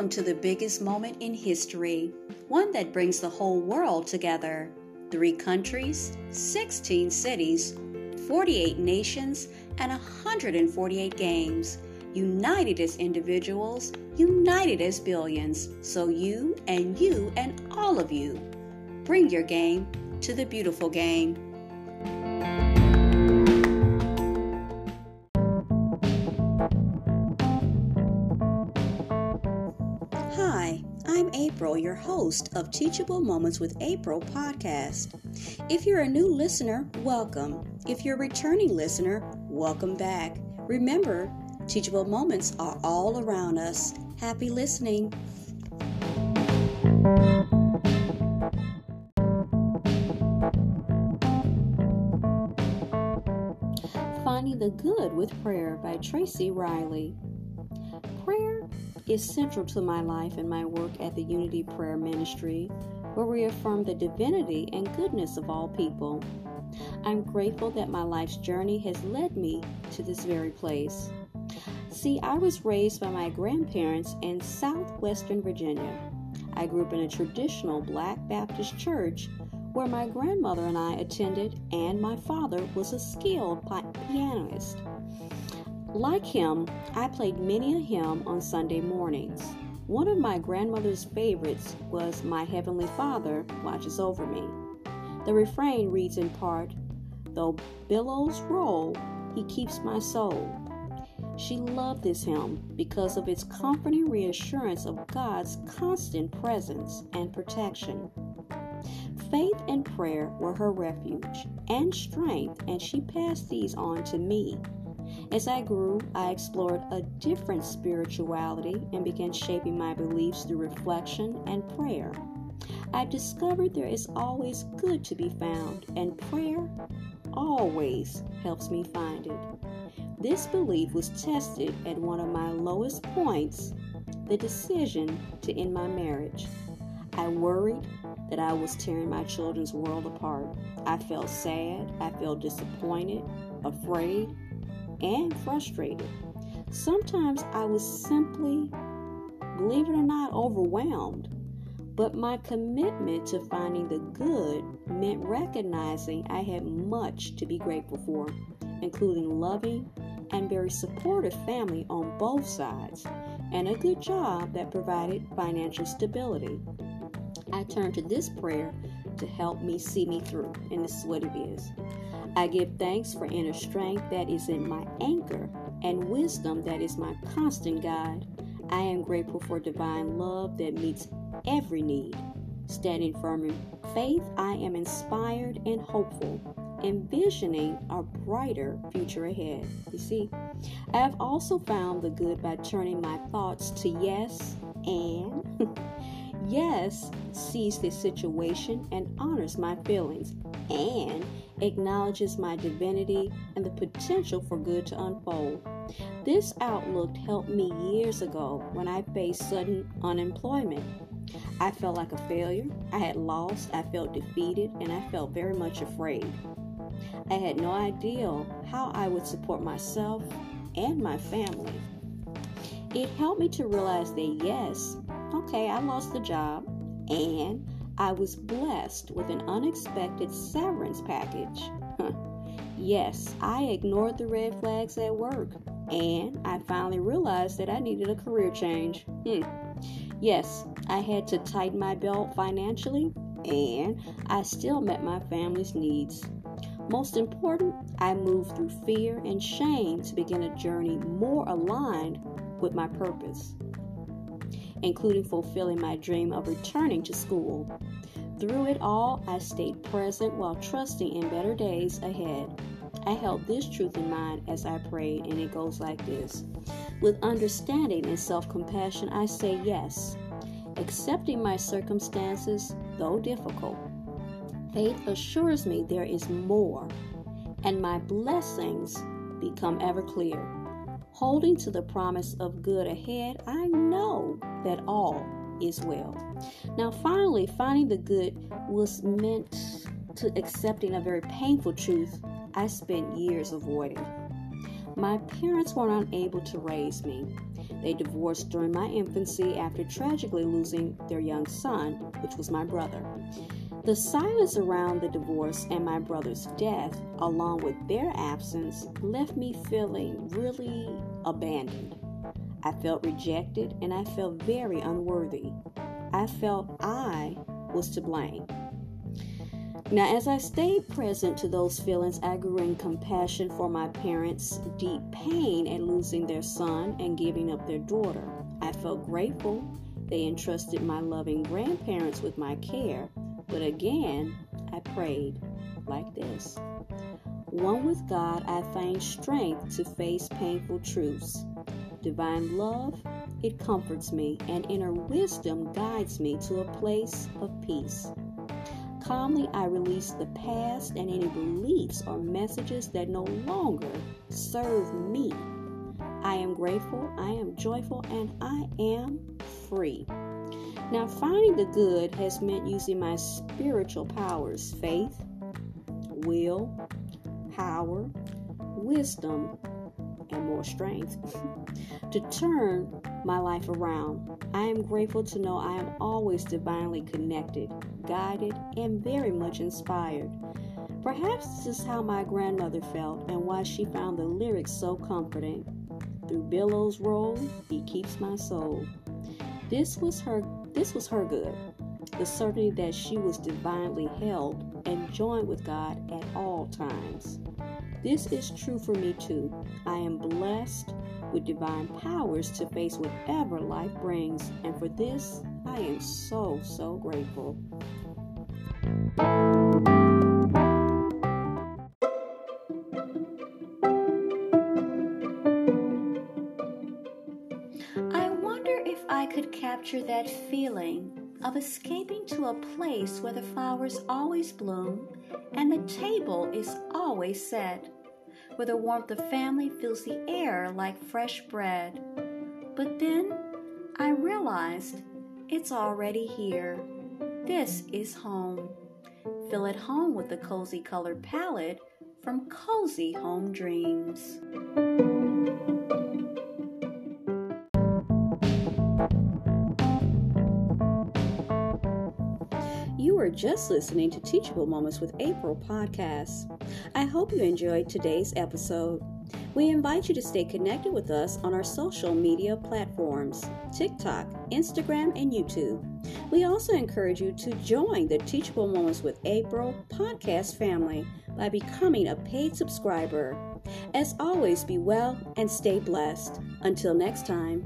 Welcome to the biggest moment in history, one that brings the whole world together. Three countries, 16 cities, 48 nations, and 148 games. United as individuals, united as billions. So you and you and all of you. Bring your game to the beautiful game. April, your host of Teachable Moments with April podcast. If you're a new listener, welcome. If you're a returning listener, welcome back. Remember, teachable moments are all around us. Happy listening. Finding the Good with Prayer by Trayce Riley. Is central to my life and my work at the Unity Prayer Ministry, where we affirm the divinity and goodness of all people. I'm grateful that my life's journey has led me to this very place. See, I was raised by my grandparents in southwestern Virginia. I grew up in a traditional Black Baptist church where my grandmother and I attended, and my father was a skilled pianist. Like him, I played many a hymn on Sunday mornings. One of my grandmother's favorites was My Heavenly Father Watches Over Me. The refrain reads in part, Though billows roll, He keeps my soul. She loved this hymn because of its comforting reassurance of God's constant presence and protection. Faith and prayer were her refuge and strength, and she passed these on to me. As I grew, I explored a different spirituality and began shaping my beliefs through reflection and prayer. I discovered there is always good to be found, and prayer always helps me find it. This belief was tested at one of my lowest points the decision to end my marriage. I worried that I was tearing my children's world apart. I felt sad, I felt disappointed, afraid, and frustrated. Sometimes I was simply, believe it or not, overwhelmed. But my commitment to finding the good meant recognizing I had much to be grateful for, including loving and very supportive family on both sides, and a good job that provided financial stability. I turned to this prayer to help me see me through, and this is what it is. I give thanks for inner strength that is in my anchor and wisdom that is my constant guide. I am grateful for divine love that meets every need. Standing firm in faith, I am inspired and hopeful, envisioning a brighter future ahead. You see, I have also found the good by turning my thoughts to yes and yes sees the situation and honors my feelings and acknowledges my divinity and the potential for good to unfold. This outlook helped me years ago when I faced sudden unemployment. I felt like a failure, I had lost, I felt defeated, and I felt very much afraid. I had no idea how I would support myself and my family. It helped me to realize that yes, okay, I lost the job and I was blessed with an unexpected severance package. yes, I ignored the red flags at work, and I finally realized that I needed a career change. Hmm. Yes, I had to tighten my belt financially, and I still met my family's needs. Most important, I moved through fear and shame to begin a journey more aligned with my purpose including fulfilling my dream of returning to school. Through it all, I stayed present while trusting in better days ahead. I held this truth in mind as I prayed, and it goes like this With understanding and self compassion, I say yes, accepting my circumstances, though difficult. Faith assures me there is more, and my blessings become ever clearer. Holding to the promise of good ahead, I know that all is well. Now, finally, finding the good was meant to accepting a very painful truth I spent years avoiding. My parents were unable to raise me. They divorced during my infancy after tragically losing their young son, which was my brother. The silence around the divorce and my brother's death, along with their absence, left me feeling really abandoned. I felt rejected and I felt very unworthy. I felt I was to blame. Now, as I stayed present to those feelings, I grew in compassion for my parents' deep pain at losing their son and giving up their daughter. I felt grateful they entrusted my loving grandparents with my care, but again, I prayed like this One with God, I find strength to face painful truths. Divine love, it comforts me, and inner wisdom guides me to a place of peace. Calmly, I release the past and any beliefs or messages that no longer serve me. I am grateful, I am joyful, and I am free. Now, finding the good has meant using my spiritual powers faith, will, power, wisdom, and more strength to turn my life around. I am grateful to know I am always divinely connected, guided, and very much inspired. Perhaps this is how my grandmother felt and why she found the lyrics so comforting. Through billows roll, he keeps my soul. This was her this was her good. The certainty that she was divinely held and joined with God at all times. This is true for me too. I am blessed with divine powers to face whatever life brings, and for this, I am so, so grateful. I wonder if I could capture that feeling of escaping to a place where the flowers always bloom and the table is always set where the warmth of family fills the air like fresh bread. But then I realized it's already here. This is home. Feel at home with the cozy colored palette from Cozy Home Dreams. You are just listening to Teachable Moments with April podcast. I hope you enjoyed today's episode. We invite you to stay connected with us on our social media platforms TikTok, Instagram, and YouTube. We also encourage you to join the Teachable Moments with April podcast family by becoming a paid subscriber. As always, be well and stay blessed. Until next time.